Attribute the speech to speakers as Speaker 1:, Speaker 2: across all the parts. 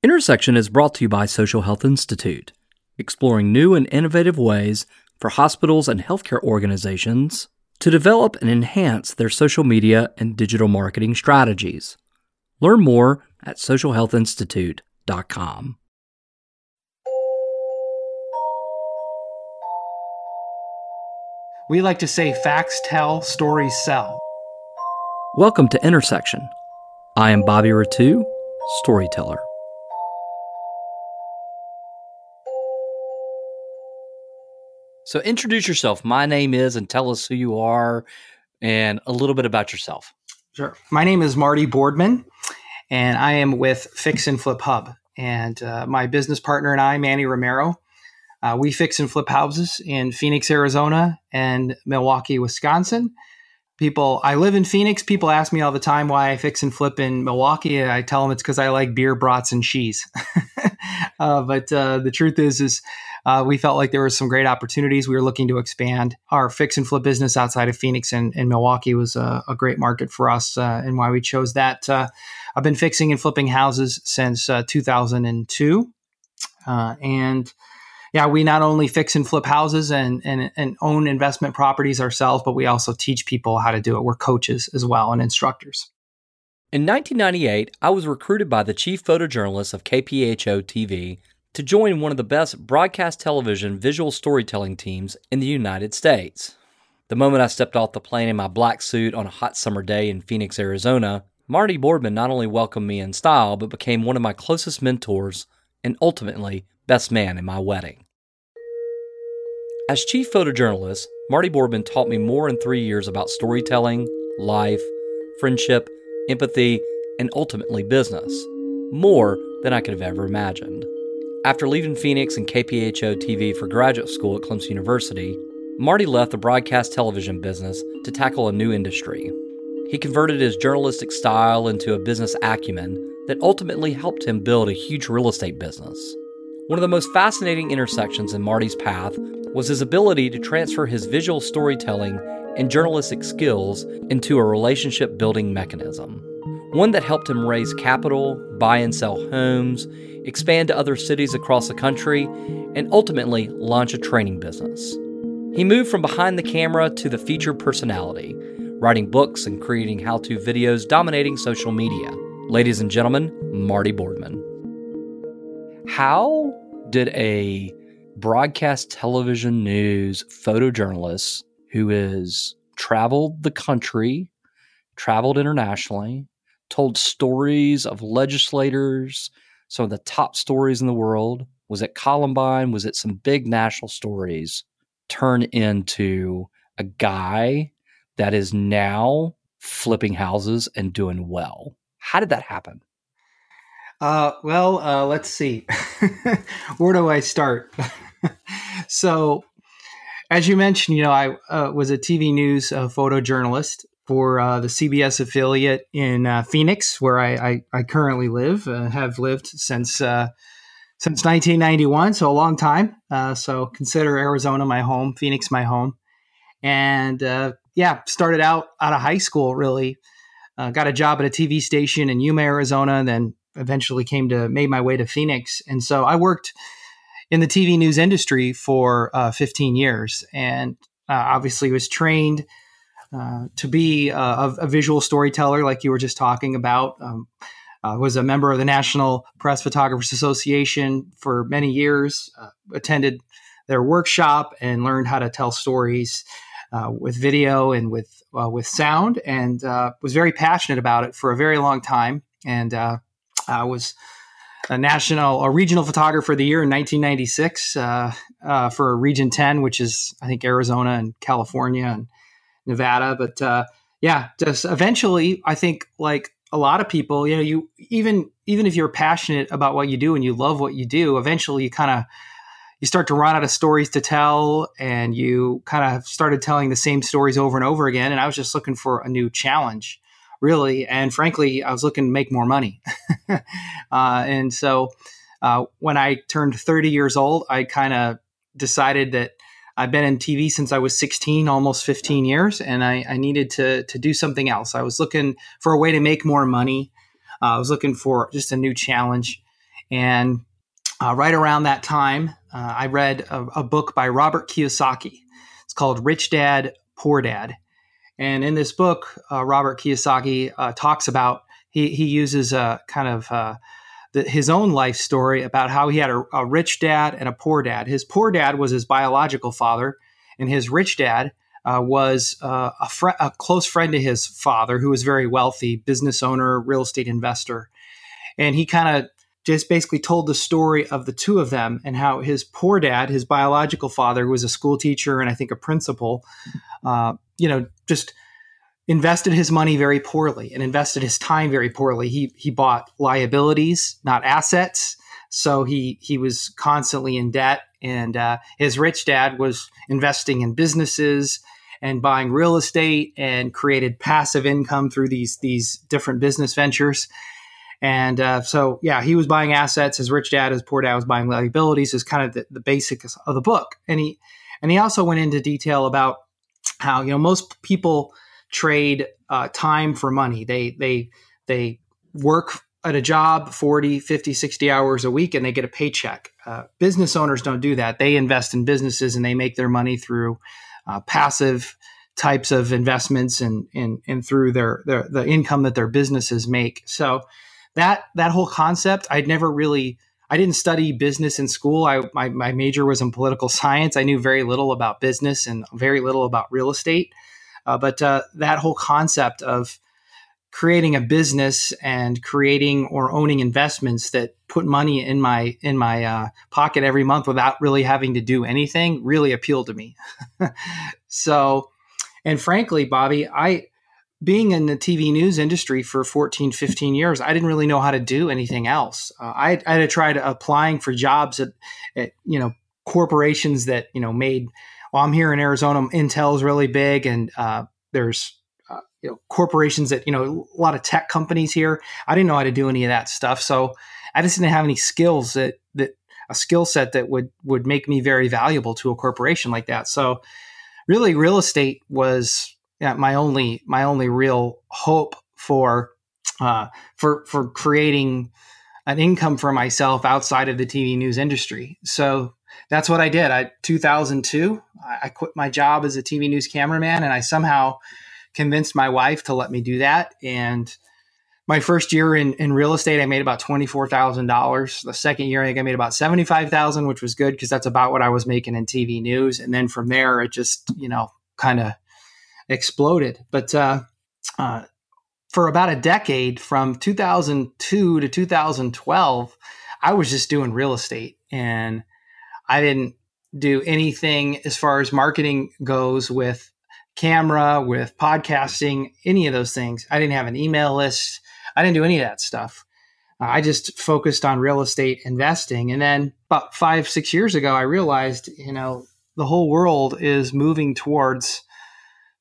Speaker 1: Intersection is brought to you by Social Health Institute, exploring new and innovative ways for hospitals and healthcare organizations to develop and enhance their social media and digital marketing strategies. Learn more at socialhealthinstitute.com.
Speaker 2: We like to say facts tell, stories sell.
Speaker 1: Welcome to Intersection. I am Bobby Rettew, storyteller. So introduce yourself. My name is, and tell us who you are and a little bit about yourself.
Speaker 2: Sure. My name is Marty Boardman, and I am with Fix and Flip Hub. And uh, my business partner and I, Manny Romero, uh, we fix and flip houses in Phoenix, Arizona, and Milwaukee, Wisconsin. People, I live in Phoenix. People ask me all the time why I fix and flip in Milwaukee. I tell them it's because I like beer, brats, and cheese. uh, but uh, the truth is, is uh, we felt like there were some great opportunities. We were looking to expand our fix and flip business outside of Phoenix, and, and Milwaukee was a, a, great market for us, uh, and why we chose that. Uh, I've been fixing and flipping houses since uh, 2002, uh, and yeah, we not only fix and flip houses and, and, and own investment properties ourselves, but we also teach people how to do it. We're coaches as well and instructors.
Speaker 1: In 1998, I was recruited by the chief photojournalist of KPHO TV to join one of the best broadcast television visual storytelling teams in the United States. The moment I stepped off the plane in my black suit on a hot summer day in Phoenix, Arizona, Marty Boardman not only welcomed me in style, but became one of my closest mentors and ultimately best man in my wedding. As chief photojournalist, Marty Boardman taught me more in three years about storytelling, life, friendship, empathy, and ultimately business. More than I could have ever imagined. After leaving Phoenix and KPHO TV for graduate school at Clemson University, Marty left the broadcast television business to tackle a new industry. He converted his journalistic style into a business acumen that ultimately helped him build a huge real estate business. One of the most fascinating intersections in Marty's path was his ability to transfer his visual storytelling and journalistic skills into a relationship building mechanism. One that helped him raise capital, buy and sell homes, expand to other cities across the country, and ultimately launch a training business. He moved from behind the camera to the featured personality, writing books and creating how to videos dominating social media. Ladies and gentlemen, Marty Boardman. How did a broadcast television news photojournalist who has traveled the country, traveled internationally, told stories of legislators, some of the top stories in the world. Was it Columbine? Was it some big national stories? Turn into a guy that is now flipping houses and doing well. How did that happen?
Speaker 2: Uh, well, uh, let's see. Where do I start? so, as you mentioned, you know, I uh, was a TV news uh, photojournalist for uh, the CBS affiliate in uh, Phoenix, where I, I, I currently live, uh, have lived since uh, since 1991, so a long time. Uh, so consider Arizona my home, Phoenix my home, and uh, yeah, started out out of high school really. got a job at a TV station in Yuma, Arizona, and then eventually came to made my way to Phoenix, and so I worked in the TV news industry for 15 years, and obviously was trained uh, to be a, a, visual storyteller, like you were just talking about. Um, uh, was a member of the National Press Photographers Association for many years. Uh, attended their workshop and learned how to tell stories uh, with video and with uh, with sound, and was very passionate about it for a very long time. And I was a national, a regional photographer of the year in 1996 uh, uh, for Region 10, which is I think Arizona and California and Nevada. But uh, yeah, just eventually, I think like a lot of people, you know, you even even if you're passionate about what you do and you love what you do, eventually you kind of you start to run out of stories to tell, and you kind of started telling the same stories over and over again. And I was just looking for a new challenge, really. And frankly, I was looking to make more money. uh, and so uh, when I turned 30 years old, I kind of decided that I've been in TV since I was 16, almost 15 years, and I, I needed to to do something else. I was looking for a way to make more money. Uh, I was looking for just a new challenge, And uh, right around that time, uh, I read a, a, book by Robert Kiyosaki. It's called Rich Dad, Poor Dad. And in this book, uh, Robert Kiyosaki uh, talks about, he, he uses a kind of uh, the, his own life story about how he had a, a, rich dad and a poor dad. His poor dad was his biological father, and his rich dad uh, was uh, a, fr- a, close friend to his father, who was very wealthy, business owner, real estate investor. And he kind of just basically told the story of the two of them and how his poor dad, his biological father, who was a school teacher and I think a principal, uh, you know, just invested his money very poorly and invested his time very poorly. He he bought liabilities, not assets. So he he was constantly in debt, and uh, his rich dad was investing in businesses and buying real estate and created passive income through these these different business ventures. And uh, so, yeah, he was buying assets. His rich dad, his poor dad was buying liabilities. Is kind of the, the basics of the book. And he and he also went into detail about how you know most people trade uh, time for money. They they they work at a job 40 50 60 hours a week and they get a paycheck. Uh, business owners don't do that. They invest in businesses and they make their money through uh, passive types of investments and, and, and through their, their the income that their businesses make. So that that whole concept i'd never really i didn't study business in school. I, my, my major was in political science. I knew very little about business and very little about real estate uh, but uh, that whole concept of creating a business and creating or owning investments that put money in my in my uh, pocket every month without really having to do anything really appealed to me. so, and frankly, Bobby, I being in the TV news industry for 14, 15 years, I didn't really know how to do anything else. Uh, I, I had tried applying for jobs at, at, you know, corporations that, you know, made well, I'm here in Arizona. Intel is really big, and uh, there's uh, you know corporations that you know a lot of tech companies here. I didn't know how to do any of that stuff, so I just didn't have any skills that that a skill set that would would make me very valuable to a corporation like that. So really, real estate was yeah, my only my only real hope for uh, for for creating an income for myself outside of the TV news industry. So that's what I did. I 2002, I quit my job as a TV news cameraman, and I somehow convinced my wife to let me do that. And my first year in, in real estate, I made about twenty four thousand dollars. The second year, I think I made about seventy five thousand, which was good because that's about what I was making in TV news. And then from there, it just you know kind of exploded. But uh, uh, for about a decade, from 2002 to 2012, I was just doing real estate and I didn't do anything as far as marketing goes with camera, with podcasting, any of those things. I didn't have an email list. I didn't do any of that stuff. Uh, I just focused on real estate investing. And then about five, six years ago, I realized, you know, the whole world is moving towards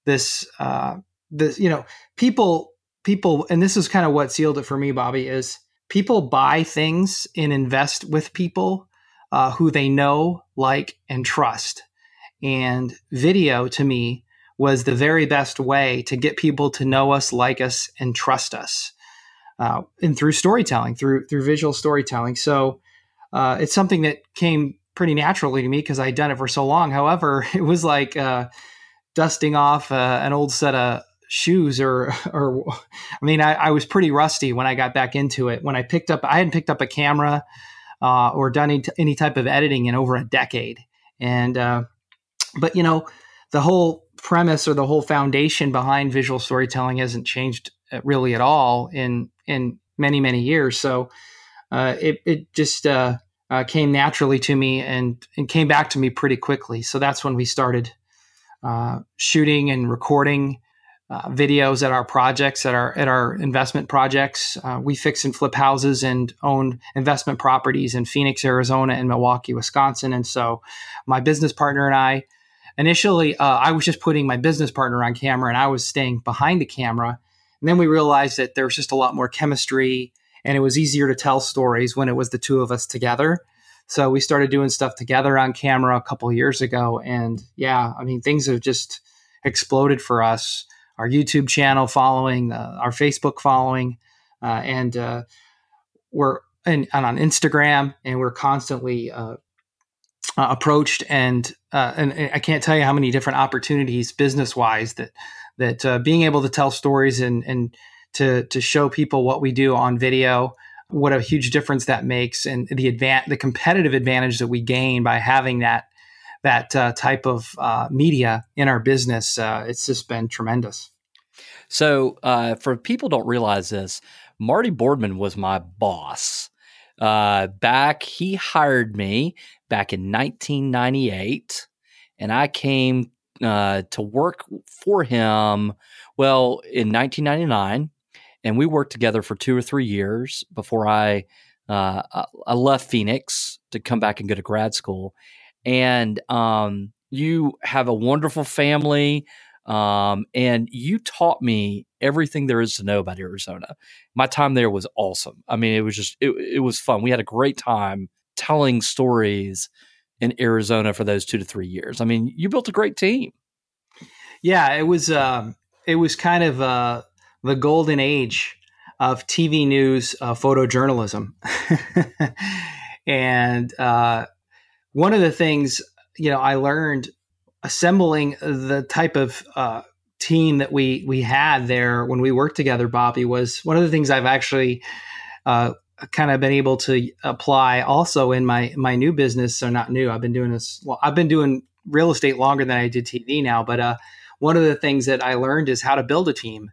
Speaker 2: this, uh, this, you know, people, people, and this is kind of what sealed it for me, Bobby, is people buy things and invest with people uh, who they know, like, and trust. And video to me was the very best way to get people to know us, like us, and trust us. Uh, and through storytelling, through through visual storytelling. So uh, it's something that came pretty naturally to me because I'd done it for so long. However, it was like uh, dusting off uh, an old set of shoes or or I mean I, I, was pretty rusty when I got back into it. When I picked up I hadn't picked up a camera uh, or done any, any, type of editing in over a decade. And, uh, but you know, the whole premise or the whole foundation behind visual storytelling hasn't changed uh, really at all in, in many, many years. So, uh, it, it just, uh, uh, came naturally to me and, and came back to me pretty quickly. So that's when we started shooting and recording uh, videos at our projects, at our at our investment projects. Uh, we fix and flip houses and own investment properties in Phoenix, Arizona, and Milwaukee, Wisconsin. And so, my business partner and I, initially, uh, I was just putting my business partner on camera, and I was staying behind the camera. And then we realized that there was just a lot more chemistry, and it was easier to tell stories when it was the two of us together. So we started doing stuff together on camera a couple years ago, and yeah, I mean, things have just exploded for us our YouTube channel following, uh, our Facebook following, uh, and uh, we're and, and on Instagram, and we're constantly uh, uh, approached and uh, and I can't tell you how many different opportunities business wise that that being able to tell stories and and to to show people what we do on video what a huge difference that makes and the advan- the competitive advantage that we gain by having that that uh, type of uh, media in our business uh, it's just been tremendous
Speaker 1: so for people don't realize this marty boardman was my boss uh, back, he hired me back in 1998, and I came uh, to work for him. Well, in 1999, and we worked together for two or three years before I uh, I left Phoenix to come back and go to grad school. And um, you have a wonderful family. Um, and you taught me everything there is to know about Arizona. My time there was awesome. I mean, it was just, it, it was fun. We had a great time telling stories in Arizona for those two to three years. I mean, you built a great team.
Speaker 2: Yeah, it was, um, it was kind of uh, the golden age of TV news uh, photojournalism. and uh, one of the things, you know, I learned assembling the type of uh, team that we we had there when we worked together, Bobby, was one of the things I've actually uh, kind of been able to apply also in my my new business. So not new. I've been doing this. Well, I've been doing real estate longer than I did TV now. But uh, one of the things that I learned is how to build a team.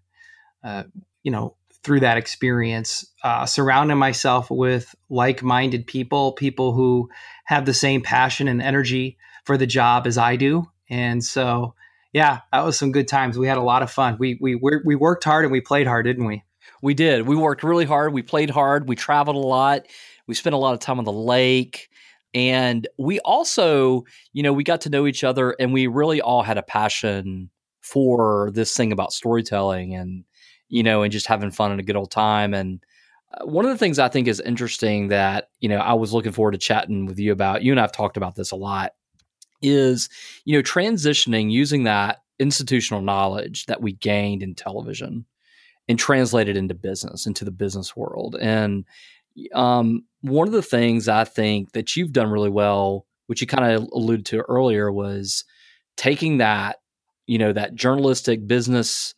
Speaker 2: Uh, you know, through that experience, uh, surrounding myself with like-minded people, people who have the same passion and energy for the job as I do, and so, yeah, that was some good times. We had a lot of fun. We we we worked hard and we played hard, didn't we?
Speaker 1: We did. We worked really hard. We played hard. We traveled a lot. We spent a lot of time on the lake. And we also, you know, we got to know each other and we really all had a passion for this thing about storytelling and, you know, and just having fun and a good old time. And one of the things I think is interesting that, you know, I was looking forward to chatting with you about, you and I've talked about this a lot, is you know transitioning using that institutional knowledge that we gained in television and translate it into business into the business world. And um, one of the things i think that you've done really well which you kind of alluded to earlier was taking that you know that journalistic business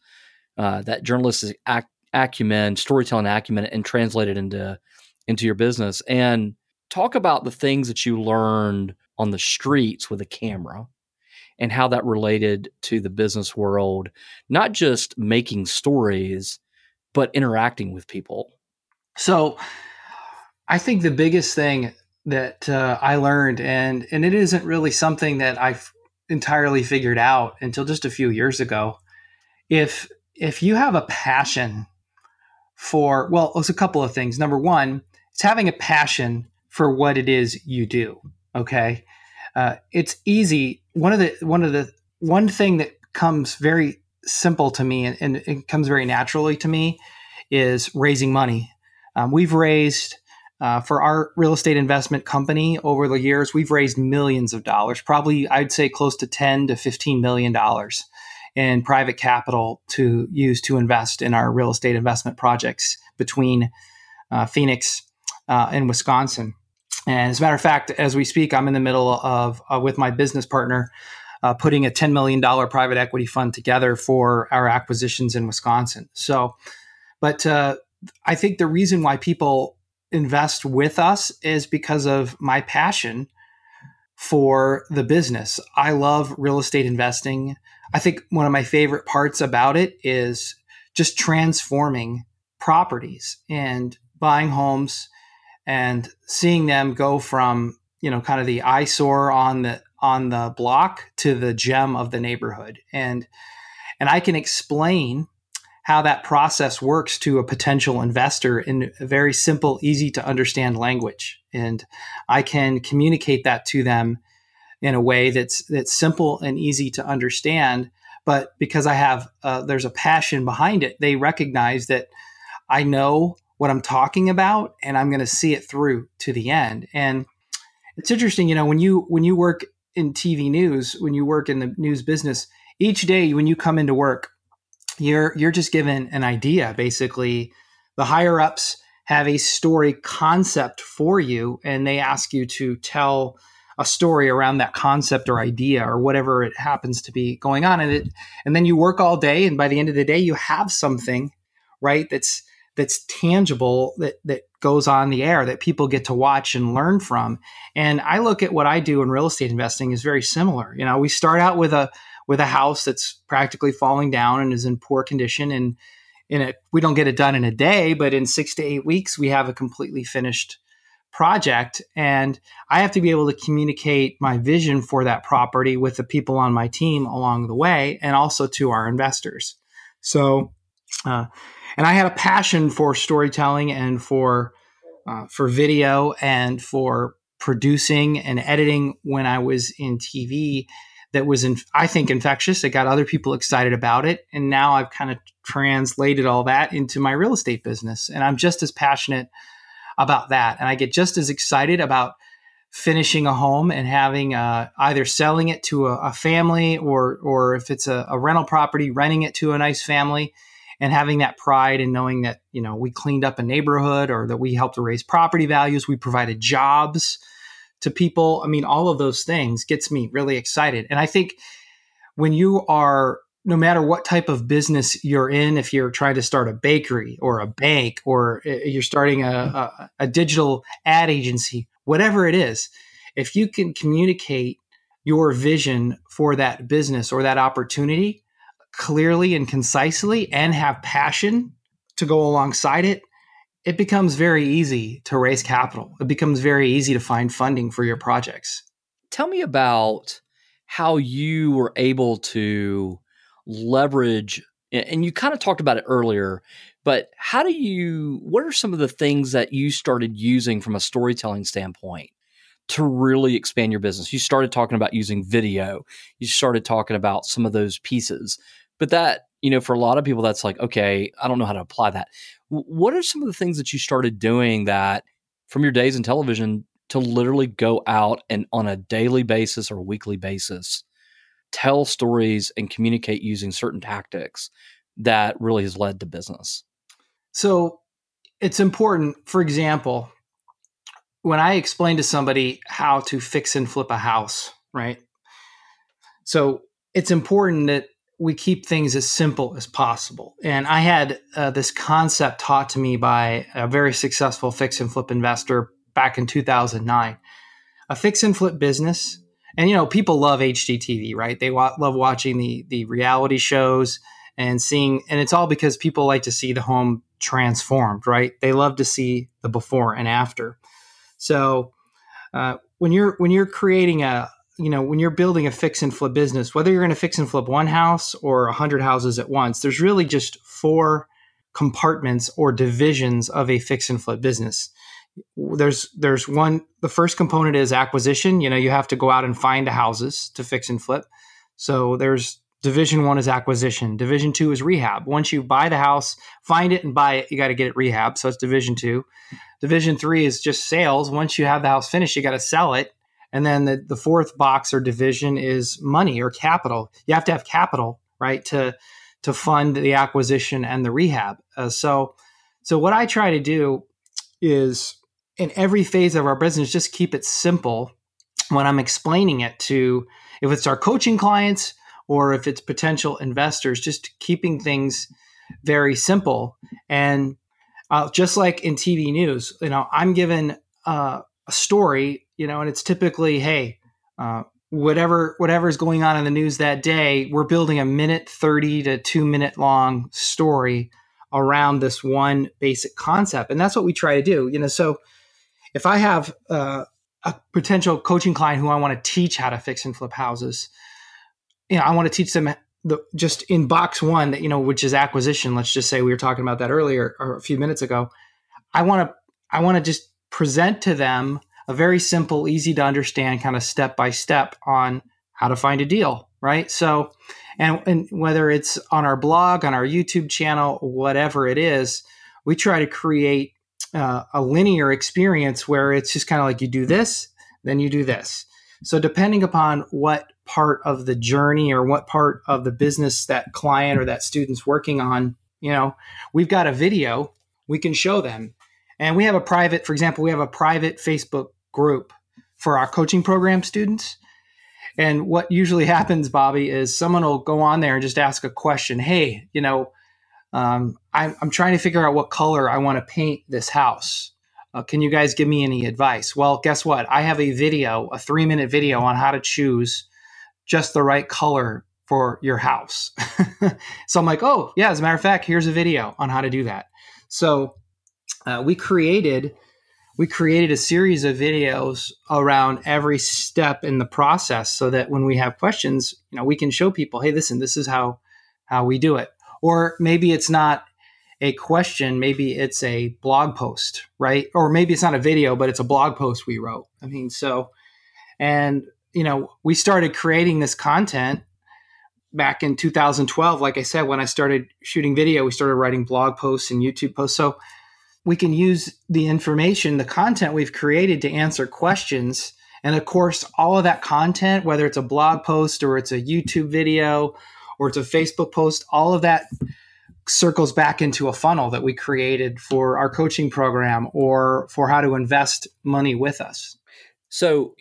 Speaker 1: uh, that journalistic ac- acumen storytelling acumen and translate it into into your business and talk about the things that you learned on the streets with a camera and how that related to the business world, not just making stories, but interacting with people.
Speaker 2: So, I think the biggest thing that uh, I learned, and and it isn't really something that I've entirely figured out until just a few years ago. If if you have a passion for, well, it's a couple of things. Number one, it's having a passion for what it is you do. Okay, uh, it's easy. One of the one of the one thing that comes very simple to me and, and it comes very naturally to me is raising money. Um, we've raised uh, for our real estate investment company over the years, we've raised millions of dollars, probably I'd say close to 10 to 15 million dollars in private capital to use to invest in our real estate investment projects between uh, Phoenix uh, and Wisconsin. And as a matter of fact, as we speak, I'm in the middle of, uh, with my business partner, uh, putting a $10 million private equity fund together for our acquisitions in Wisconsin. So, but uh, I think the reason why people invest with us is because of my passion for the business. I love real estate investing. I think one of my favorite parts about it is just transforming properties and buying homes and seeing them go from you know kind of the eyesore on the on the block to the gem of the neighborhood. And and I can explain how that process works to a potential investor in a very simple easy to understand language. And I can communicate that to them in a way that's that's simple and easy to understand but because I have uh, there's a passion behind it they recognize that I know what I'm talking about and I'm going to see it through to the end. And it's interesting, you know, when you when you work in TV news, when you work in the news business, each day when you come into work, you're you're just given an idea basically. The higher ups have a story concept for you and they ask you to tell a story around that concept or idea or whatever it happens to be going on. And it and then you work all day and by the end of the day you have something right that's that's tangible that that goes on the air that people get to watch and learn from. And i look at what i do in real estate investing is very similar. You know we start out with a with a house that's practically falling down and is in poor condition and in it we don't get it done in a day but in 6 to 8 weeks we have a completely finished project and i have to be able to communicate my vision for that property with the people on my team along the way and also to our investors. So uh, and i had a passion for storytelling and for uh, for video and for producing and editing when i was in tv that was in, i think infectious. It got other people excited about it and now i've kind of translated all that into my real estate business and i'm just as passionate about that. And I get just as excited about finishing a home and having uh, either selling it to a, a, family or or if it's a, a, rental property, renting it to a nice family, and having that pride and knowing that you know we cleaned up a neighborhood or that we helped raise property values, we provided jobs to people. I mean, all of those things gets me really excited. And I think when you are no matter what type of business you're in, if you're trying to start a bakery or a bank or uh, you're starting a, a, a, digital ad agency, whatever it is, if you can communicate your vision for that business or that opportunity clearly and concisely and have passion to go alongside it, it becomes very easy to raise capital. It becomes very easy to find funding for your projects.
Speaker 1: Tell me about how you were able to leverage and you kind of talked about it earlier but how do you what are some of the things that you started using from a storytelling standpoint to really expand your business? You started talking about using video you started talking about some of those pieces but that you know for a lot of people that's like okay i don't know how to apply that. What are some of the things that you started doing that from your days in television to literally go out and on a daily basis or weekly basis tell stories and communicate using certain tactics that really has led to business?
Speaker 2: So it's important, for example, when I explain to somebody how to fix and flip a house, right? So it's important that we keep things as simple as possible. And I had uh, this concept taught to me by a very successful fix and flip investor back in 2009. A fix and flip business and you know people love HGTV, right? They wa- love watching the the reality shows and seeing, and it's all because people like to see the home transformed, right? They love to see the before and after. So uh, when you're when you're creating a you know when you're building a fix and flip business, whether you're going to fix and flip one house or a hundred houses at once, there's really just four compartments or divisions of a fix and flip business there's there's one the first component is acquisition. You know you have to go out and find the houses to fix and flip. So there's division one is acquisition. Division two is rehab. Once you buy the house find it and buy it you got to get it rehab. So it's division two. Division three is just sales. Once you have the house finished you got to sell it. And then the, the fourth box or division is money or capital. You have to have capital right to to fund the acquisition and the rehab. Uh, so so what i try to do is in every phase of our business, just keep it simple when I'm explaining it to, if it's our coaching clients or if it's potential investors, just keeping things very simple. And uh, just like in TV news, you know, I'm given uh, a story, you know, and it's typically, hey, uh, whatever whatever is going on in the news that day, we're building a minute thirty to two minute long story around this one basic concept, and that's what we try to do. You know, so if I have uh, a potential coaching client who I want to teach how to fix and flip houses, you know, I want to teach them the, just in box one that you know, which is acquisition. Let's just say we were talking about that earlier or a few minutes ago. I want to I want to just present to them a very simple, easy to understand kind of step by step on how to find a deal, right? So, and, and whether it's on our blog, on our YouTube channel, whatever it is, we try to create uh, a linear experience where it's just kind of like you do this, then you do this. So depending upon what part of the journey or what part of the business that client or that student's working on, you know, we've got a video we can show them. And we have a private, for example, we have a private Facebook group for our coaching program students. And what usually happens, Bobby, is someone will go on there and just ask a question. Hey, you know, um, I'm, I'm trying to figure out what color I want to paint this house. Uh, can you guys give me any advice? Well, guess what? I have a video, a three minute video on how to choose just the right color for your house. so I'm like, oh, yeah, as a matter of fact, here's a video on how to do that. So uh, we created we created a series of videos around every step in the process so that when we have questions you know we can show people hey listen this is how how we do it or maybe it's not a question maybe it's a blog post right? Or maybe it's not a video but it's a blog post we wrote. I mean so and you know we started creating this content back in 2012 like i said when i started shooting video we started writing blog posts and youtube posts. So we can use the information, the content we've created to answer questions. And of course, all of that content, whether it's a blog post or it's a YouTube video or it's a Facebook post, all of that circles back into a funnel that we created for our coaching program or for how to invest money with us.
Speaker 1: So,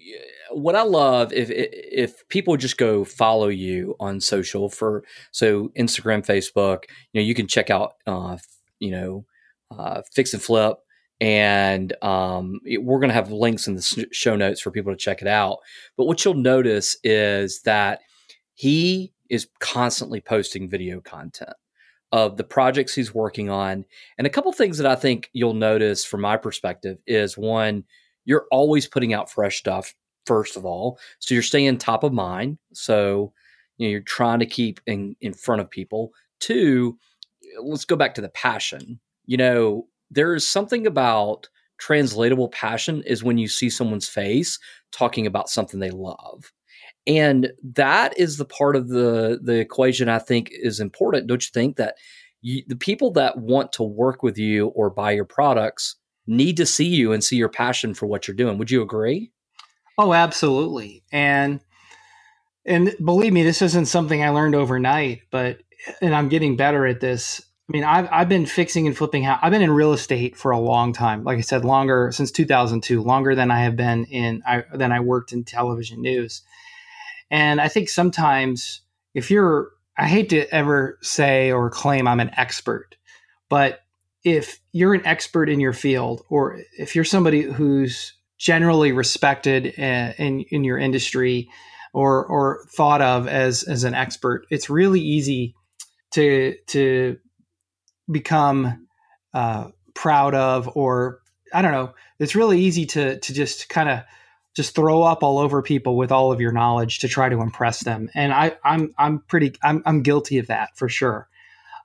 Speaker 1: what I love if if people just go follow you on social for so Instagram, Facebook, you know, you can check out, uh, you know, uh, fix and flip and um, we're going to have links in the show notes for people to check it out but what you'll notice is that he is constantly posting video content of the projects he's working on. And a couple things that i think you'll notice from my perspective is one you're always putting out fresh stuff first of all. So you're staying top of mind. So you know you're trying to keep in in front of people. Two let's go back to the passion. You know, there is something about translatable passion is when you see someone's face talking about something they love. And that is the part of the the equation I think is important. Don't you think that you, the people that want to work with you or buy your products need to see you and see your passion for what you're doing? Would you agree?
Speaker 2: Oh, absolutely. And and believe me, this isn't something I learned overnight, but and I'm getting better at this I mean, I've I've been fixing and flipping. I've been in real estate for a long time. Like I said, longer since 2002, longer than I have been in I, than I worked in television news. And I think sometimes if you're, I hate to ever say or claim I'm an expert, but if you're an expert in your field, or if you're somebody who's generally respected uh, in in your industry, or or thought of as as an expert, it's really easy to to become uh, proud of or i don't know it's really easy to to just kind of just throw up all over people with all of your knowledge to try to impress them. And i i'm i'm pretty i'm, I'm guilty of that for sure.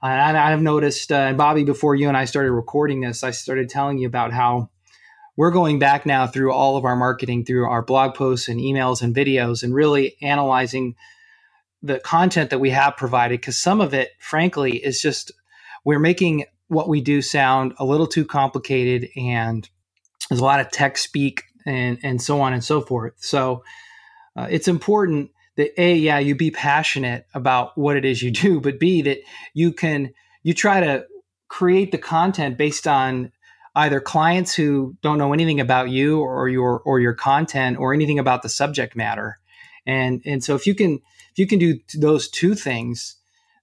Speaker 2: And i've noticed uh, and bobby before you and i started recording this i started telling you about how we're going back now through all of our marketing through our blog posts and emails and videos and really analyzing the content that we have provided because some of it frankly is just we're making what we do sound a little too complicated and there's a lot of tech speak and and so on and so forth. So uh, it's important that a yeah you be passionate about what it is you do but b that you can you try to create the content based on either clients who don't know anything about you or your or your content or anything about the subject matter. And and so if you can if you can do those two things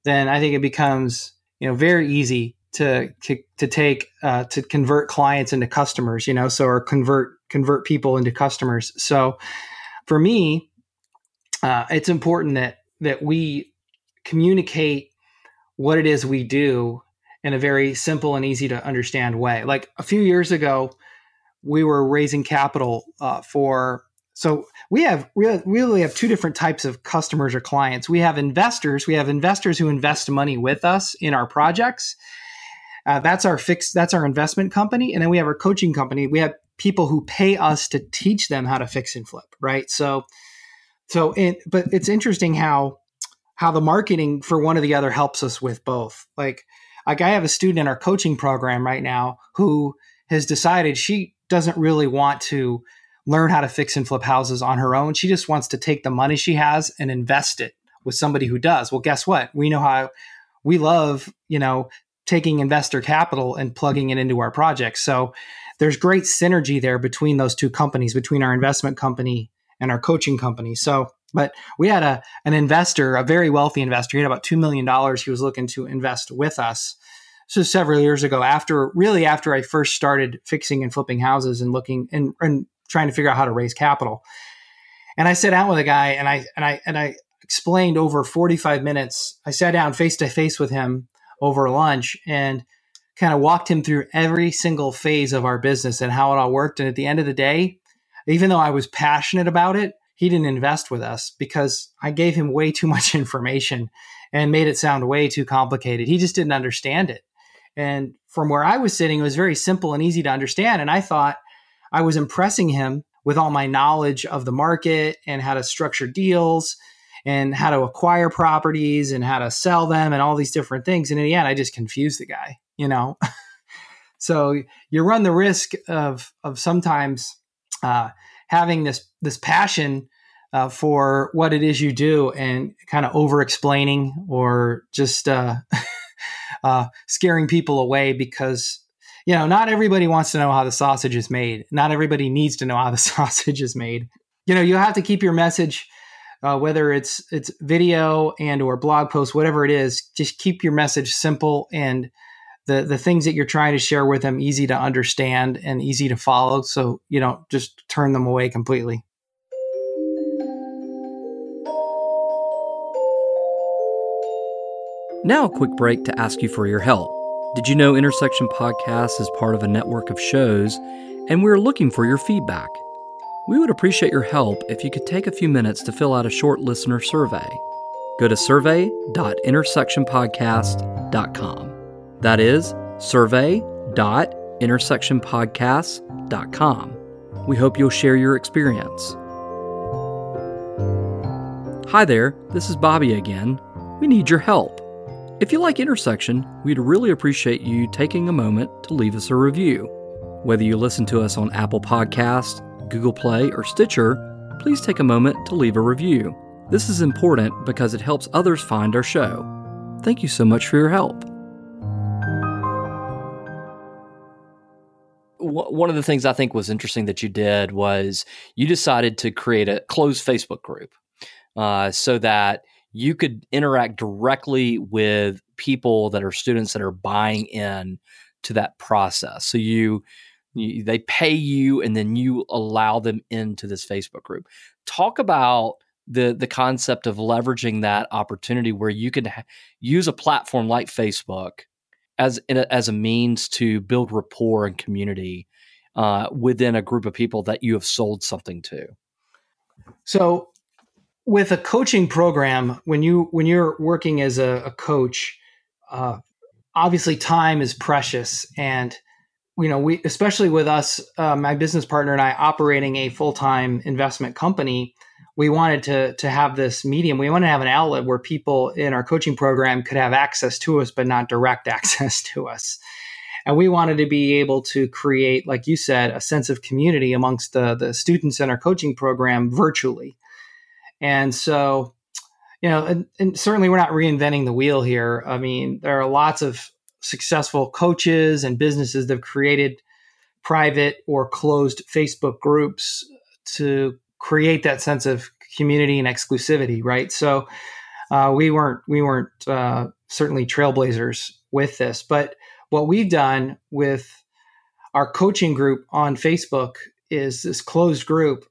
Speaker 2: then i think it becomes you know very easy to to, to take uh, to convert clients into customers you know so or convert convert people into customers so for me uh, it's important that that we communicate what it is we do in a very simple and easy to understand way like a few years ago we were raising capital uh, for so we have we really have two different types of customers or clients. We have investors. We have investors who invest money with us in our projects. Uh, that's our fixed. That's our investment company, and then we have our coaching company. We have people who pay us to teach them how to fix and flip. Right. So, so it, but it's interesting how how the marketing for one or the other helps us with both. Like, like I have a student in our coaching program right now who has decided she doesn't really want to learn how to fix and flip houses on her own. She just wants to take the money she has and invest it with somebody who does. Well, guess what? We know how we love, you know, taking investor capital and plugging it into our projects. So there's great synergy there between those two companies, between our investment company and our coaching company. So, but we had a an investor, a very wealthy investor. He had about two million dollars. He was looking to invest with us. So several years ago, after really after I first started fixing and flipping houses and looking and, and trying to figure out how to raise capital. And I sat down with a guy and I and I and I explained over 45 minutes. I sat down face to face with him over lunch and kind of walked him through every single phase of our business and how it all worked. And at the end of the day, even though I was passionate about it, he didn't invest with us because I gave him way too much information and made it sound way too complicated. He just didn't understand it. And from where I was sitting, it was very simple and easy to understand. And I thought I was impressing him with all my knowledge of the market and how to structure deals and how to acquire properties and how to sell them and all these different things. And in the end, I just confused the guy, you know? so you run the risk of, of sometimes uh, having this, this passion uh, for what it is you do and kind of over explaining or just uh, uh, scaring people away because you know not everybody wants to know how the sausage is made not everybody needs to know how the sausage is made you know you have to keep your message uh, whether it's it's video and or blog post, whatever it is, just keep your message simple and the the things that you're trying to share with them easy to understand and easy to follow. So you don't just turn them away completely.
Speaker 1: Now, a quick break to ask you for your help. Did you know Intersection Podcast is part of a network of shows, and we're looking for your feedback? We would appreciate your help if you could take a few minutes to fill out a short listener survey. Go to survey.intersectionpodcast.com. That is survey.intersectionpodcast.com. We hope you'll share your experience. Hi there, this is Bobby again. We need your help. If you like Intersection, we'd really appreciate you taking a moment to leave us a review. Whether you listen to us on Apple Podcasts, Google Play, or Stitcher, please take a moment to leave a review. This is important because it helps others find our show. Thank you so much for your help. One of the things I think was interesting that you did was you decided to create a closed Facebook group uh, so that you could interact directly with people that are students that are buying in to that process. So you you, they pay you, and then you allow them into this Facebook group. Talk about the the concept of leveraging that opportunity where you can ha- use a platform like Facebook as a, as a means to build rapport and community uh, within a group of people that you have sold something to.
Speaker 2: So, with a coaching program, when you when you're working as a, a coach, uh, obviously time is precious, and you know, we especially with us, uh, my business partner and I operating a full time investment company, we wanted to to have this medium. We wanted to have an outlet where people in our coaching program could have access to us, but not direct access to us. And we wanted to be able to create, like you said, a sense of community amongst the the students in our coaching program virtually. And so, you know, and, and certainly we're not reinventing the wheel here. I mean, there are lots of successful coaches and businesses that have created private or closed Facebook groups to create that sense of community and exclusivity, right? So uh, we weren't we weren't uh, certainly trailblazers with this, but what we've done with our coaching group on Facebook is this closed group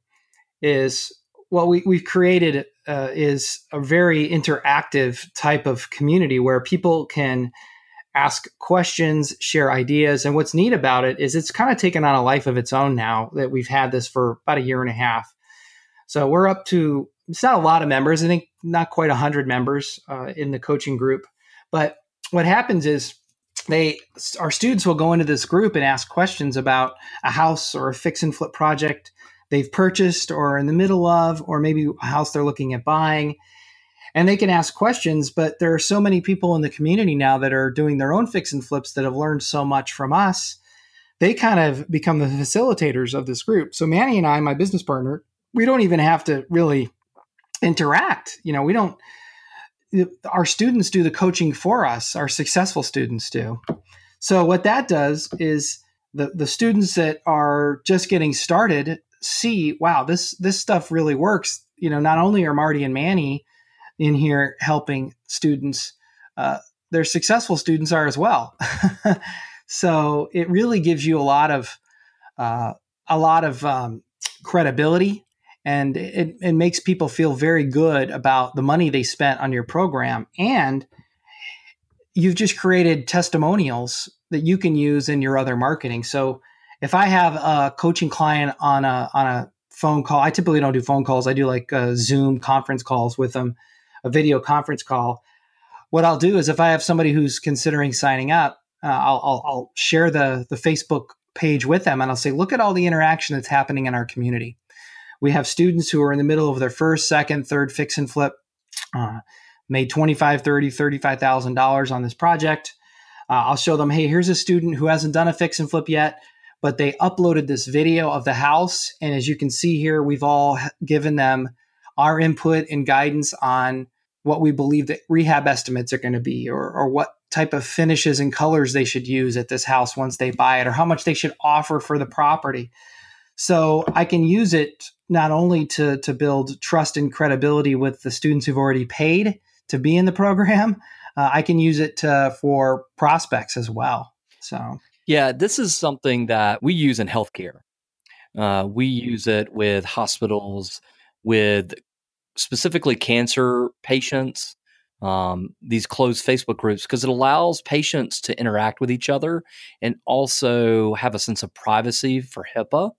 Speaker 2: is what we, we've created uh, is a very interactive type of community where people can ask questions, share ideas. And what's neat about it is it's kind of taken on a life of its own now that we've had this for about a year and a half. So we're up to, it's not a lot of members, I think not quite 100 members uh, in the coaching group. But what happens is they, our students will go into this group and ask questions about a house or a fix and flip project they've purchased or in the middle of, or maybe a house they're looking at buying. And they can ask questions but there are so many people in the community now that are doing their own fix and flips that have learned so much from us. They kind of become the facilitators of this group. So manny and i my business partner we don't even have to really interact you know we don't our students do the coaching for us, our successful students do. So what that does is the, the students that are just getting started see, wow, this this stuff really works. You know, not only are Marty and Manny in here helping students, uh, their successful students are as well. so it really gives you a lot of uh, a lot of um, credibility and it, it makes people feel very good about the money they spent on your program. And you've just created testimonials that you can use in your other marketing. So if i have a coaching client on a on a phone call i typically don't do phone calls. I do like uh, zoom conference calls with them a video conference call. What i'll do is if i have somebody who's considering signing up uh, I'll, I'll, I'll share the the facebook page with them and i'll say look at all the interaction that's happening in our community we have students who are in the middle of their first, second, third fix and flip, uh, made 25, 30, $35,000 on this project. Uh, I'll show them, hey, here's a student who hasn't done a fix and flip yet, but they uploaded this video of the house. And as you can see here, we've all given them our input and guidance on what we believe that rehab estimates are going to be or, or what type of finishes and colors they should use at this house once they buy it or how much they should offer for the property. So I can use it not only to to build trust and credibility with the students who've already paid to be in the program, uh, I can use it to, for prospects as well. So
Speaker 1: yeah, this is something that we use in healthcare. Uh, we use it with hospitals, with specifically cancer patients. Um, these closed Facebook groups because it allows patients to interact with each other and also have a sense of privacy for HIPAA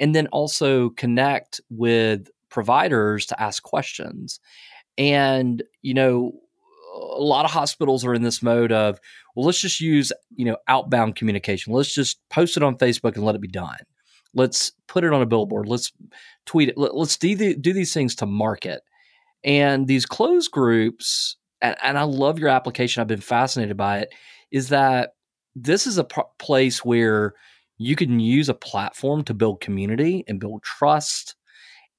Speaker 1: and then also connect with providers to ask questions. And, you know, a lot of hospitals are in this mode of, well, let's just use, you know, outbound communication. Let's just post it on Facebook and let it be done. Let's put it on a billboard. Let's tweet it. Let's do, the, do these things to market. And these closed groups, and, and I love your application. I've been fascinated by it. Is that this is a place where you can use a platform to build community and build trust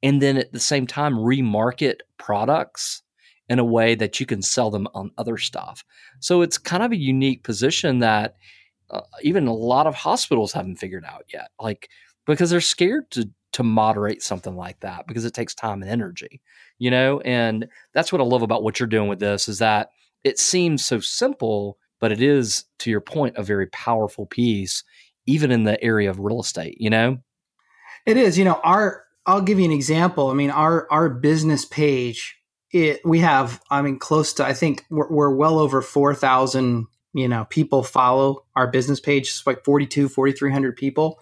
Speaker 1: and then at the same time remarket products in a way that you can sell them on other stuff. So it's kind of a unique position that uh, even a lot of hospitals haven't figured out yet like because they're scared to to moderate something like that because it takes time and energy you know? And that's what i love about what you're doing with this is that it seems so simple but it is to your point a very powerful piece even in the area of real estate, you know?
Speaker 2: It is. You know, our I'll give you an example. I mean, our our business page, it we have, I mean, close to I think we're, we're well over 4,000, you know, people follow our business page. It's like 42, 4300 people.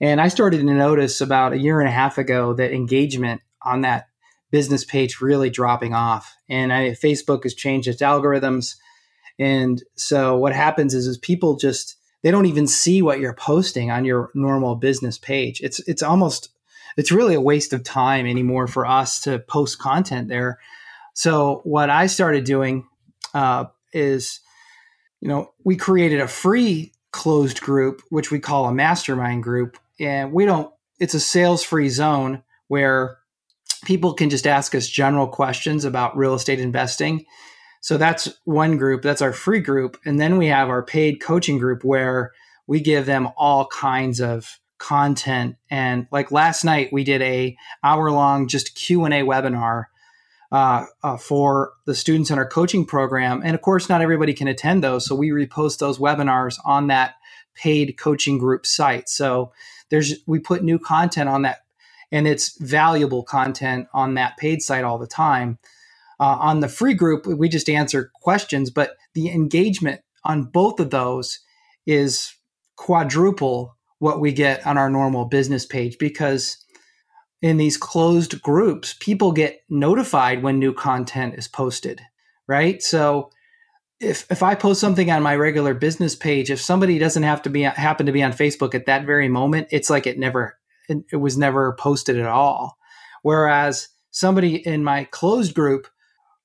Speaker 2: And I started to notice about a year and a half ago that engagement on that business page really dropping off. And I, Facebook has changed its algorithms. And so what happens is, is people just they don't even see what you're posting on your normal business page. It's it's almost it's really a waste of time anymore for us to post content there. So what I started doing uh, is, you know, we created a free closed group which we call a mastermind group, and we don't. It's a sales free zone where people can just ask us general questions about real estate investing so that's one group. That's our free group. And then we have our paid coaching group where we give them all kinds of content. And like last night, we did a hour long just Q and A webinar uh, uh, for the students in our coaching program. And of course, not everybody can attend those. So we repost those webinars on that paid coaching group site. So there's we put new content on that, and it's valuable content on that paid site all the time. Uh, on the free group, we just answer questions, but the engagement on both of those is quadruple what we get on our normal business page because in these closed groups, people get notified when new content is posted, right? So if if I post something on my regular business page, if somebody doesn't have to be happen to be on Facebook at that very moment, it's like it never it, it was never posted at all. Whereas somebody in my closed group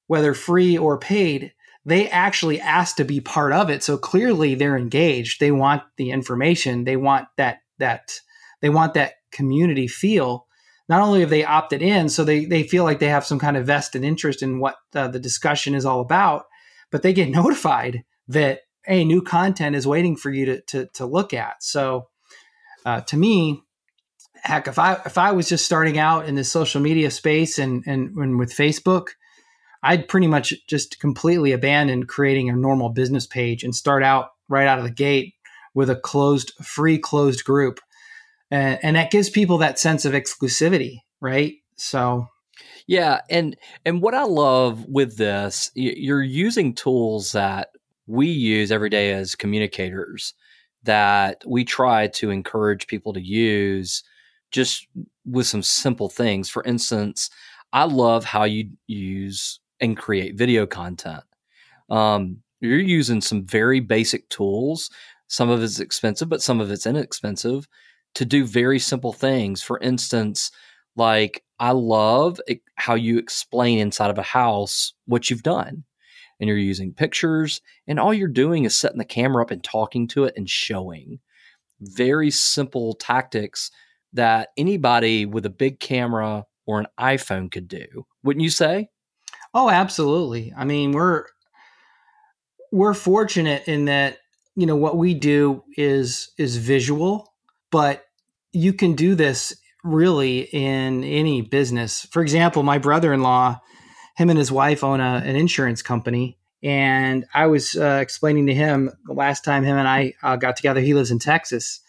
Speaker 2: whether free or paid, they actually ask to be part of it. So clearly they're engaged. They want the information. They want that that they want that community feel not only have they opted in, so they they feel like they have some kind of vested interest in what uh, the discussion is all about, but they get notified that hey, new content is waiting for you to to, to look at. So, uh, to me, heck, if I if I was just starting out in the social media space and and, and with Facebook, I'd pretty much just completely abandon creating a normal business page and start out right out of the gate with a closed, free closed group. And, and that gives people that sense of exclusivity, right? So,
Speaker 1: yeah, and and what I love with this, you're using tools that we use every day as communicators that we try to encourage people to use just with some simple things. For instance, I love how you use and create video content. Um, you're using some very basic tools. Some of it's expensive, but some of it's inexpensive to do very simple things. For instance, like I love how you explain inside of a house what you've done. And you're using pictures, and all you're doing is setting the camera up and talking to it and showing. Very simple tactics that anybody with a big camera or an iPhone could do, wouldn't you say?
Speaker 2: Oh, absolutely. I mean, we're we're fortunate in that you know what we do is is visual, but you can do this really in any business. For example, my brother-in-law, him and his wife own a, an insurance company, and I was uh, explaining to him the last time him and I uh, got together. He lives in Texas.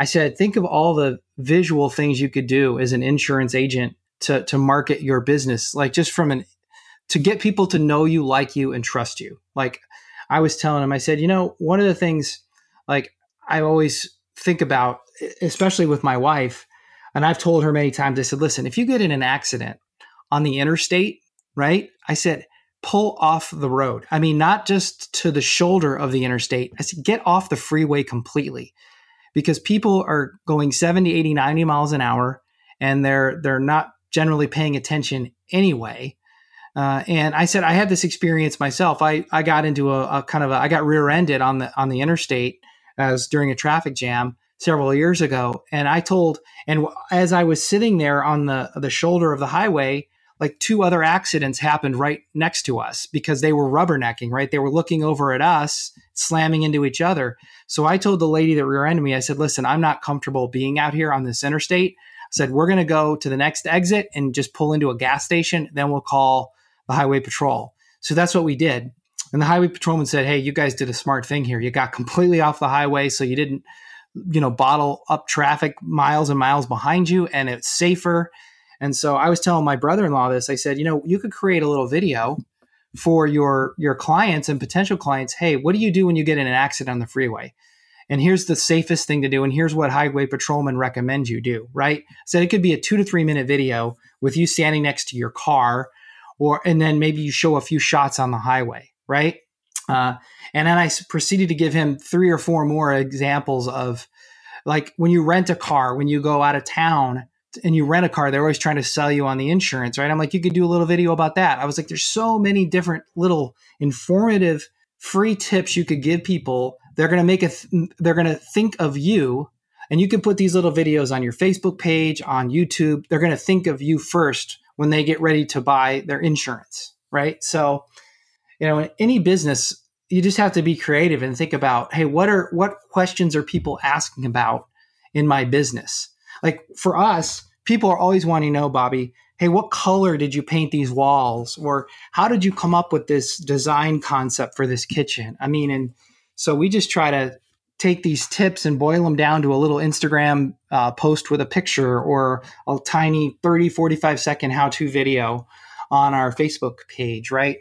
Speaker 2: I said, think of all the visual things you could do as an insurance agent to to market your business, like just from an to get people to know you, like you, and trust you. Like I was telling him, I said, you know, one of the things like I always think about, especially with my wife, and I've told her many times, I said, listen, if you get in an accident on the interstate, right? I said, pull off the road. I mean, not just to the shoulder of the interstate. I said, get off the freeway completely because people are going 70, 80, 90 miles an hour and they're they're not generally paying attention anyway. Uh, and I said I had this experience myself. I, I got into a, a kind of a, I got rear-ended on the on the interstate as during a traffic jam several years ago. And I told, and as I was sitting there on the the shoulder of the highway, like two other accidents happened right next to us because they were rubbernecking. Right, they were looking over at us, slamming into each other. So I told the lady that rear-ended me, I said, "Listen, I'm not comfortable being out here on this interstate." I said, "We're going to go to the next exit and just pull into a gas station. Then we'll call." The highway patrol. So that's what we did. And the highway patrolman said, "Hey, you guys did a smart thing here. You got completely off the highway, so you didn't, you know, bottle up traffic miles and miles behind you, and it's safer." And so I was telling my brother-in-law this. I said, "You know, you could create a little video for your your clients and potential clients. Hey, what do you do when you get in an accident on the freeway?" And here's the safest thing to do, and here's what highway patrolmen recommend you do. Right? So it could be a two to three minute video with you standing next to your car or and then maybe you show a few shots on the highway, right? Uh, and then I proceeded to give him three or four more examples of like when you rent a car, when you go out of town and you rent a car, they're always trying to sell you on the insurance, right? I'm like, you could do a little video about that. I was like, there's so many different little informative free tips you could give people. They're going to make a, th- they're going to think of you and you can put these little videos on your Facebook page, on YouTube. They're going to think of you first when they get ready to buy their insurance, right? So, you know, in any business, you just have to be creative and think about, hey, what are what questions are people asking about in my business? Like for us, people are always wanting to know, Bobby, hey, what color did you paint these walls? Or how did you come up with this design concept for this kitchen? I mean, and so we just try to take these tips and boil them down to a little Instagram uh, post with a picture or a tiny 30, 45 second how to video on our Facebook page, right?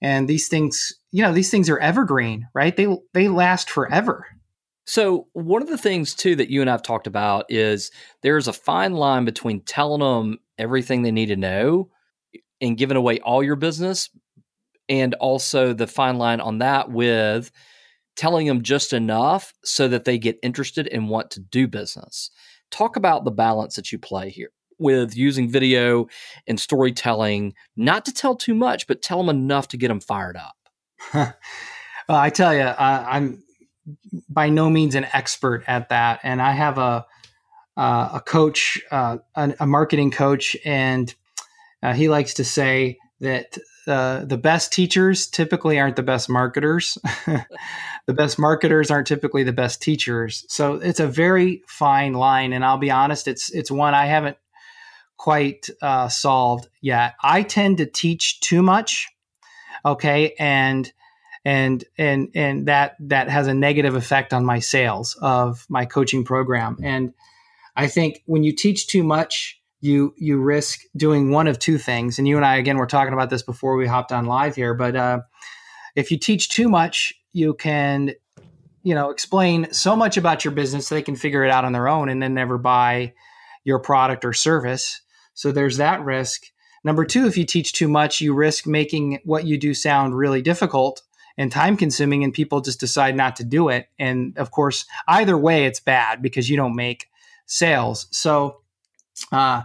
Speaker 2: And these things, you know, these things are evergreen, right? They they last forever.
Speaker 1: So, one of the things too that you and I've talked about is there's a fine line between telling them everything they need to know and giving away all your business and also the fine line on that with telling them just enough so that they get interested and want to do business. Talk about the balance that you play here with using video and storytelling, not to tell too much, but tell them enough to get them fired up.
Speaker 2: well, I tell you, I'm by no means an expert at that, and I have a uh, a coach, uh, a, a, marketing coach, and uh, he likes to say that uh, the best teachers typically aren't the best marketers. the best marketers aren't typically the best teachers. So it's a very fine line, and I'll be honest, it's it's one I haven't quite uh, solved yet. I tend to teach too much, okay, and and and and that that has a negative effect on my sales of my coaching program. And I think when you teach too much, you you risk doing one of two things. And you and I again were talking about this before we hopped on live here, but uh, if you teach too much, you can you know explain so much about your business they can figure it out on their own and then never buy your product or service. So there's that risk. Number two, if you teach too much, you risk making what you do sound really difficult and time consuming, and people just decide not to do it. And of course, either way, it's bad because you don't make sales. So, uh,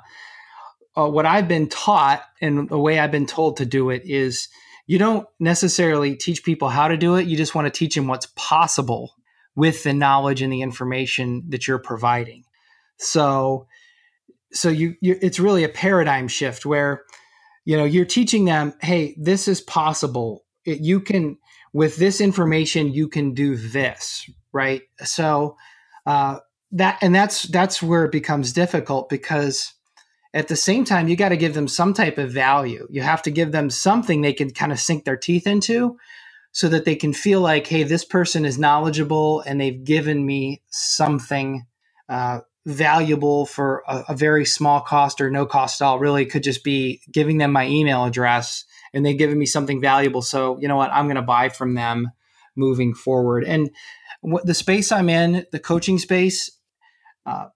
Speaker 2: uh, what I've been taught and the way I've been told to do it is you don't necessarily teach people how to do it. You just want to teach them what's possible with the knowledge and the information that you're providing. So, so you, you it's really a paradigm shift where you know you're teaching them, hey, this is possible. It, you can with this information you can do this, right? So, uh, that and that's that's where it becomes difficult because at the same time you got to give them some type of value. You have to give them something they can kind of sink their teeth into so that they can feel like hey this person is knowledgeable and they've given me something uh, valuable for a, a, very small cost or no cost at all. Really could just be giving them my email address and they've given me something valuable. So you know what? I'm going to buy from them moving forward. And what the space i'm in the coaching space uh,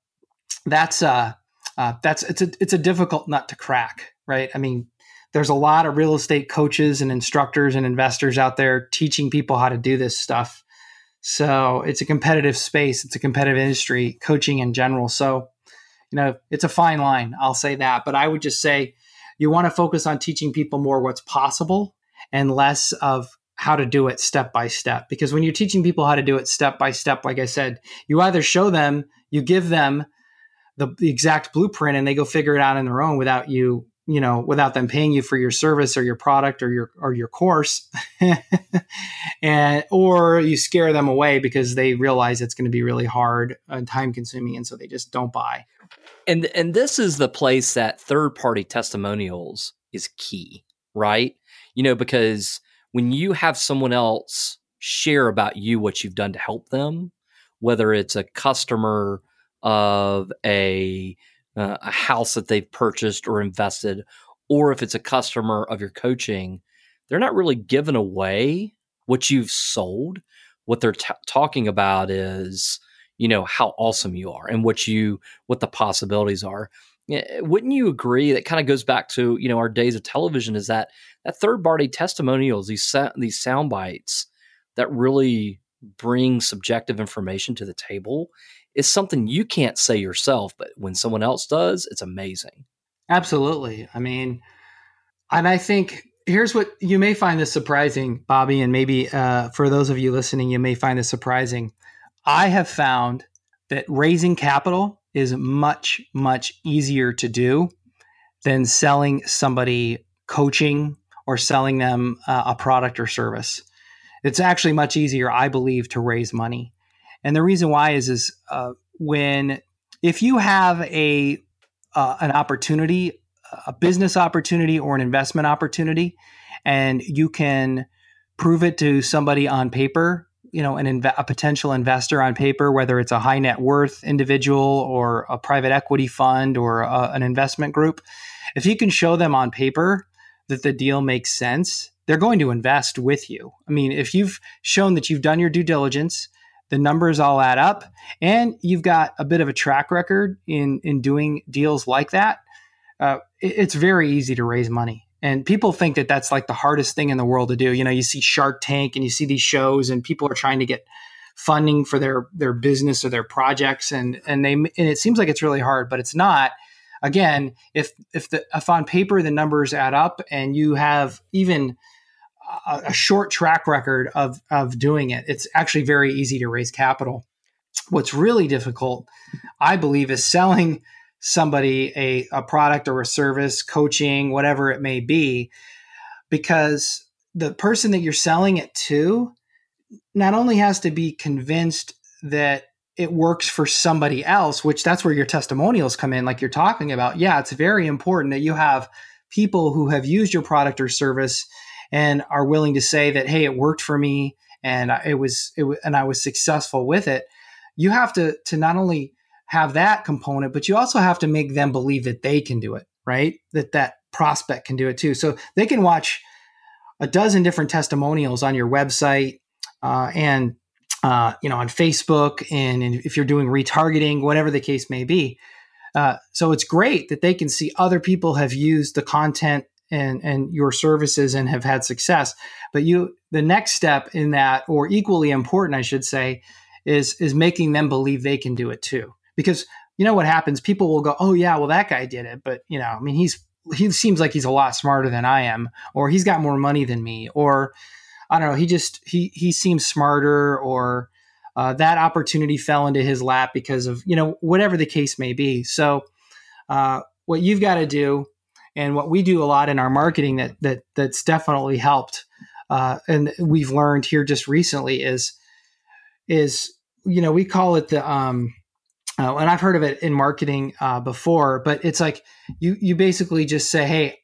Speaker 2: that's uh, uh, that's it's a it's a difficult nut to crack, right? I mean, there's a lot of real estate coaches and instructors and investors out there teaching people how to do this stuff. So it's a competitive space. It's a competitive industry, coaching in general. So, you know, it's a fine line. I'll say that. But I would just say you want to focus on teaching people more what's possible and less of how to do it step by step. Because when you're teaching people how to do it step by step, like I said, you either show them, you give them the, the exact blueprint and they go figure it out on their own without you you know without them paying you for your service or your product or your or your course. And or you scare them away because they realize it's going to be really hard and time consuming and so they just don't buy.
Speaker 1: And and this is the place that third party testimonials is key right? You know because when you have someone else share about you what you've done to help them, whether it's a customer of a uh, a house that they've purchased or invested, or if it's a customer of your coaching, they're not really giving away what you've sold. What they're t- talking about is, you know, how awesome you are and what you what the possibilities are. Wouldn't you agree? That kind of goes back to you know our days of television. Is that that third party testimonials, these sa- these sound bites that really bring subjective information to the table, is something you can't say yourself, but when someone else does, it's amazing.
Speaker 2: Absolutely. I mean, and I think here's what you may find this surprising, Bobby, and maybe uh, for those of you listening, you may find this surprising. I have found that raising capital is much, much easier to do than selling somebody coaching or selling them uh, a product or service. It's actually much easier, I believe, to raise money. And the reason why is, is uh, when if you have a uh, an opportunity, a business opportunity or an investment opportunity, and you can prove it to somebody on paper you know an inv- a potential investor on paper, whether it's a high net worth individual or a private equity fund or a, an investment group, if you can show them on paper that the deal makes sense, they're going to invest with you. I mean, if you've shown that you've done your due diligence, the numbers all add up, and you've got a bit of a track record in in doing deals like that, uh, it, it's very easy to raise money. And people think that that's like the hardest thing in the world to do. You know, you see Shark Tank and you see these shows, and people are trying to get funding for their their business or their projects, and and they and it seems like it's really hard, but it's not. Again, if if the if on paper the numbers add up, and you have even a, a short track record of of doing it, it's actually very easy to raise capital. What's really difficult, I believe, is selling somebody a, a product or a service, coaching, whatever it may be, because the person that you're selling it to not only has to be convinced that it works for somebody else, which that's where your testimonials come in, like you're talking about. Yeah, it's very important that you have people who have used your product or service and are willing to say that, hey, it worked for me and it was, it and I was successful with it. You have to to not only have that component, but you also have to make them believe that they can do it, right? That that prospect can do it too. So they can watch a dozen different testimonials on your website uh, and uh, you know on Facebook and, and, if you're doing retargeting, whatever the case may be. Uh, so it's great that they can see other people have used the content and and your services and have had success. But you the next step in that, or equally important, I should say, is is making them believe they can do it too. Because you know what happens? People will go oh yeah well that guy did it. But you know i mean he's he seems like he's a lot smarter than i am or he's got more money than me or i don't know he just he he seems smarter or uh, that opportunity fell into his lap because of you know whatever the case may be. So uh, what you've got to do and what we do a lot in our marketing that that that's definitely helped uh, and we've learned here just recently is is you know we call it the um, uh, and I've heard of it in marketing uh, before, but it's like you you basically just say, "Hey,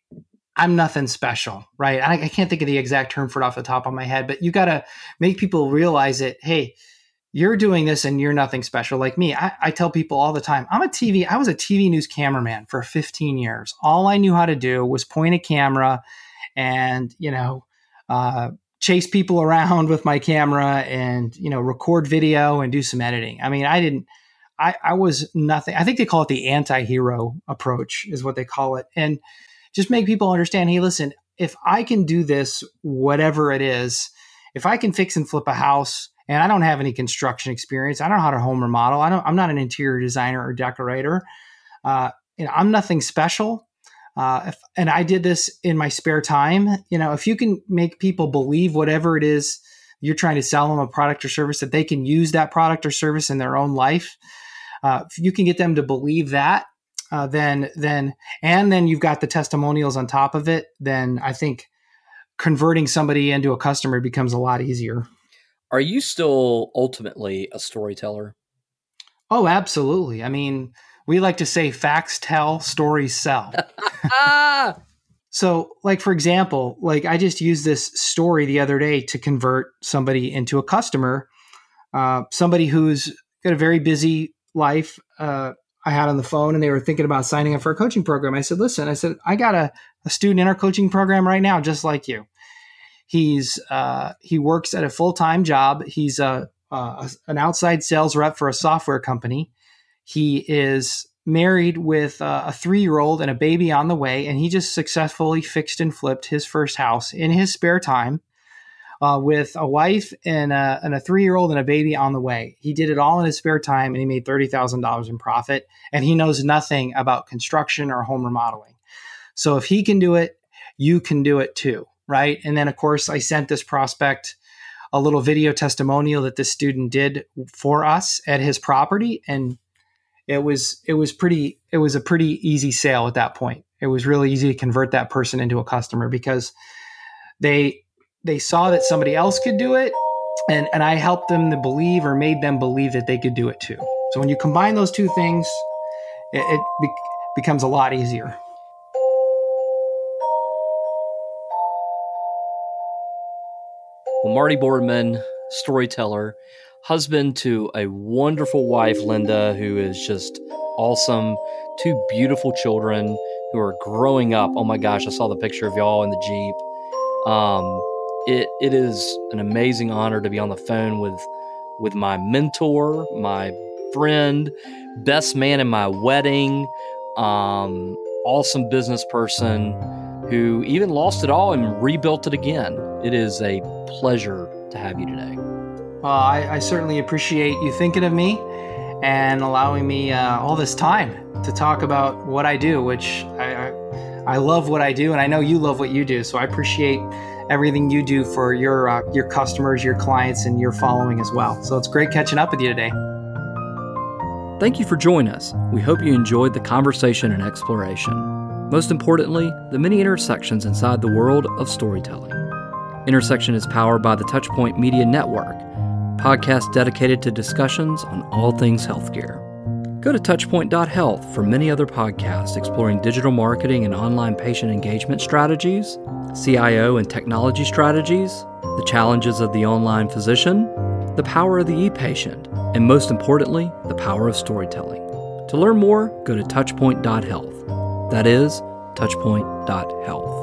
Speaker 2: I'm nothing special," right? I, I can't think of the exact term for it off the top of my head, but you got to make people realize it. Hey, you're doing this and you're nothing special like me. I, I, tell people all the time, I'm a TV, I was a TV news cameraman for 15 years. All I knew how to do was point a camera and, you know, uh, chase people around with my camera and, you know, record video and do some editing. I mean, I didn't, I, I was nothing. I think they call it the anti-hero approach is what they call it. And just make people understand, hey, listen, if I can do this, whatever it is, if I can fix and flip a house and I don't have any construction experience, I don't know how to home remodel. I don't, I'm not an interior designer or decorator. Uh, I'm nothing special. Uh, if, and I did this in my spare time. You know, if you can make people believe whatever it is you're trying to sell them a product or service that they can use that product or service in their own life, uh, if you can get them to believe that, uh, then then and then you've got the testimonials on top of it. Then I think converting somebody into a customer becomes a lot easier.
Speaker 1: Are you still ultimately a storyteller?
Speaker 2: Oh, absolutely. I mean, we like to say facts tell, stories sell. so, like for example, like I just used this story the other day to convert somebody into a customer, uh, somebody who's got a very busy life uh, I had on the phone and they were thinking about signing up for a coaching program. I said, listen, I said, I got a, a student in our coaching program right now, just like you. He's uh, he works at a full time job. He's a, a, an outside sales rep for a software company. He is married with a three year old and a baby on the way, and he just successfully fixed and flipped his first house in his spare time uh, with a wife and a, and a three year old and a baby on the way. He did it all in his spare time and he made $30,000 in profit. And he knows nothing about construction or home remodeling. So if he can do it, you can do it too. Right. And then, of course, I sent this prospect a little video testimonial that this student did for us at his property. And it was, it was pretty, it was a pretty easy sale at that point. It was really easy to convert that person into a customer because they they saw that somebody else could do it and and I helped them to believe or made them believe that they could do it too. So when you combine those two things, it, it be- becomes a lot easier.
Speaker 1: Well, Marty Boardman, storyteller, husband to a wonderful wife, Linda, who is just awesome. Two beautiful children who are growing up. Oh my gosh, I saw the picture of y'all in the Jeep. Um, it, it is an amazing honor to be on the phone with with my mentor, my friend, best man in my wedding, um, awesome business person who even lost it all and rebuilt it again. It is a pleasure to have you today.
Speaker 2: Well, I, I certainly appreciate you thinking of me and allowing me uh, all this time to talk about what I do, which I, I, I love what I do, and I know you love what you do. So I appreciate everything you do for your uh, your customers, your clients, and your following as well. So it's great catching up with you today.
Speaker 1: Thank you for joining us. We hope you enjoyed the conversation and exploration. Most importantly, the many intersections inside the world of storytelling. Intersection is powered by the Touchpoint Media Network, podcast dedicated to discussions on all things healthcare. Go to touchpoint.health for many other podcasts exploring digital marketing and online patient engagement strategies, CIO and technology strategies, the challenges of the online physician, the power of the e patient, and most importantly, the power of storytelling. To learn more, go to touchpoint.health. That is touchpoint.health.